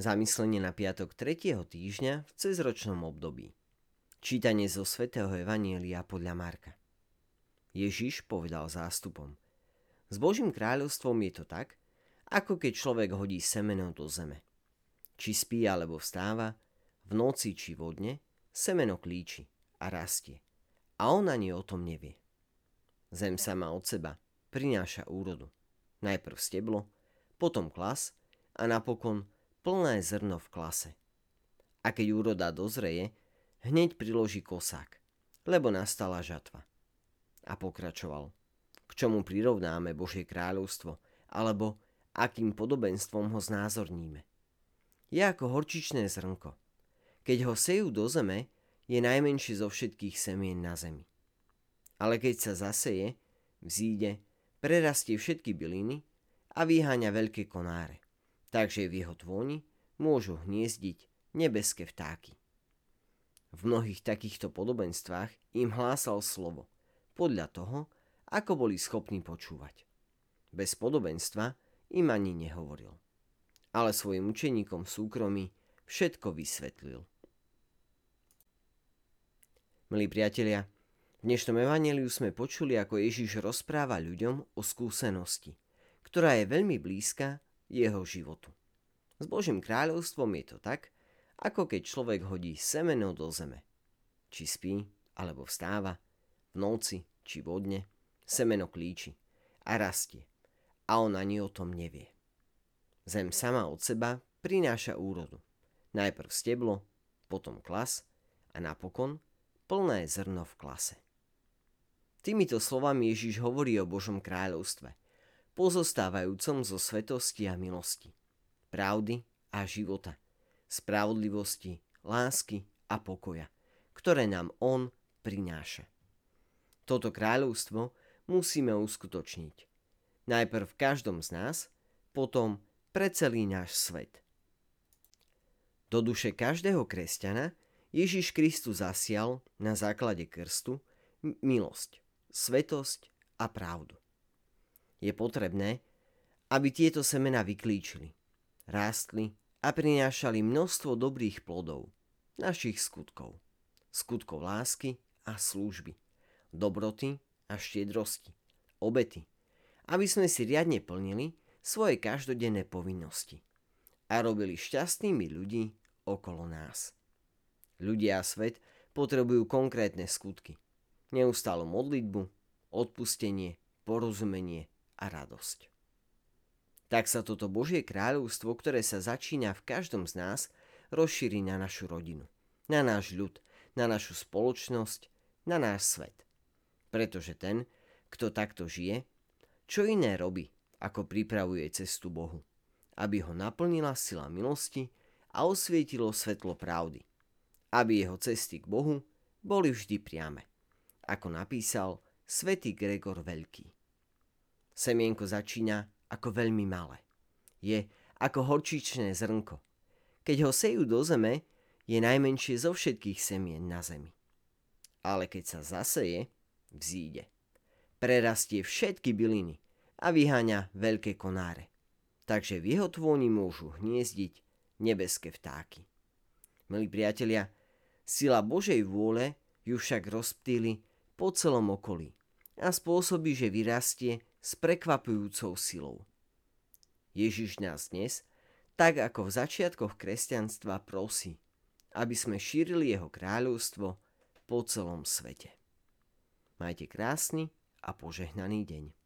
Zamyslenie na piatok 3. týždňa v cezročnom období. Čítanie zo svätého Evanielia podľa Marka. Ježiš povedal zástupom. S Božím kráľovstvom je to tak, ako keď človek hodí semeno do zeme. Či spí alebo vstáva, v noci či vodne, semeno klíči a rastie. A on ani o tom nevie. Zem sama od seba prináša úrodu. Najprv steblo, potom klas a napokon plné zrno v klase. A keď úroda dozreje, hneď priloží kosák, lebo nastala žatva. A pokračoval. K čomu prirovnáme Božie kráľovstvo, alebo akým podobenstvom ho znázorníme. Je ako horčičné zrnko. Keď ho sejú do zeme, je najmenší zo všetkých semien na zemi. Ale keď sa zaseje, vzíde, prerastie všetky byliny a vyháňa veľké konáre takže v jeho tvoni môžu hniezdiť nebeské vtáky. V mnohých takýchto podobenstvách im hlásal slovo, podľa toho, ako boli schopní počúvať. Bez podobenstva im ani nehovoril. Ale svojim učeníkom v súkromí všetko vysvetlil. Milí priatelia, v dnešnom evaneliu sme počuli, ako Ježiš rozpráva ľuďom o skúsenosti, ktorá je veľmi blízka jeho životu. S Božím kráľovstvom je to tak, ako keď človek hodí semeno do zeme. Či spí, alebo vstáva, v noci či vodne, semeno klíči a rastie. A on ani o tom nevie. Zem sama od seba prináša úrodu. Najprv steblo, potom klas a napokon plné zrno v klase. Týmito slovami Ježiš hovorí o Božom kráľovstve, pozostávajúcom zo svetosti a milosti, pravdy a života, spravodlivosti, lásky a pokoja, ktoré nám On prináša. Toto kráľovstvo musíme uskutočniť. Najprv v každom z nás, potom pre celý náš svet. Do duše každého kresťana Ježiš Kristus zasial na základe krstu milosť, svetosť a pravdu je potrebné, aby tieto semena vyklíčili, rástli a prinášali množstvo dobrých plodov, našich skutkov. Skutkov lásky a služby, dobroty a štiedrosti, obety, aby sme si riadne plnili svoje každodenné povinnosti a robili šťastnými ľudí okolo nás. Ľudia a svet potrebujú konkrétne skutky. Neustálu modlitbu, odpustenie, porozumenie a radosť. Tak sa toto Božie kráľovstvo, ktoré sa začína v každom z nás, rozšíri na našu rodinu, na náš ľud, na našu spoločnosť, na náš svet. Pretože ten, kto takto žije, čo iné robí, ako pripravuje cestu Bohu, aby ho naplnila sila milosti a osvietilo svetlo pravdy, aby jeho cesty k Bohu boli vždy priame, ako napísal svätý Gregor Veľký. Semienko začína ako veľmi malé. Je ako horčičné zrnko. Keď ho sejú do zeme, je najmenšie zo všetkých semien na zemi. Ale keď sa zaseje, vzíde. Prerastie všetky byliny a vyháňa veľké konáre. Takže v jeho tvoni môžu hniezdiť nebeské vtáky. Milí priatelia, sila Božej vôle ju však rozptýli po celom okolí a spôsobí, že vyrastie s prekvapujúcou silou. Ježiš nás dnes, tak ako v začiatkoch kresťanstva, prosí, aby sme šírili jeho kráľovstvo po celom svete. Majte krásny a požehnaný deň.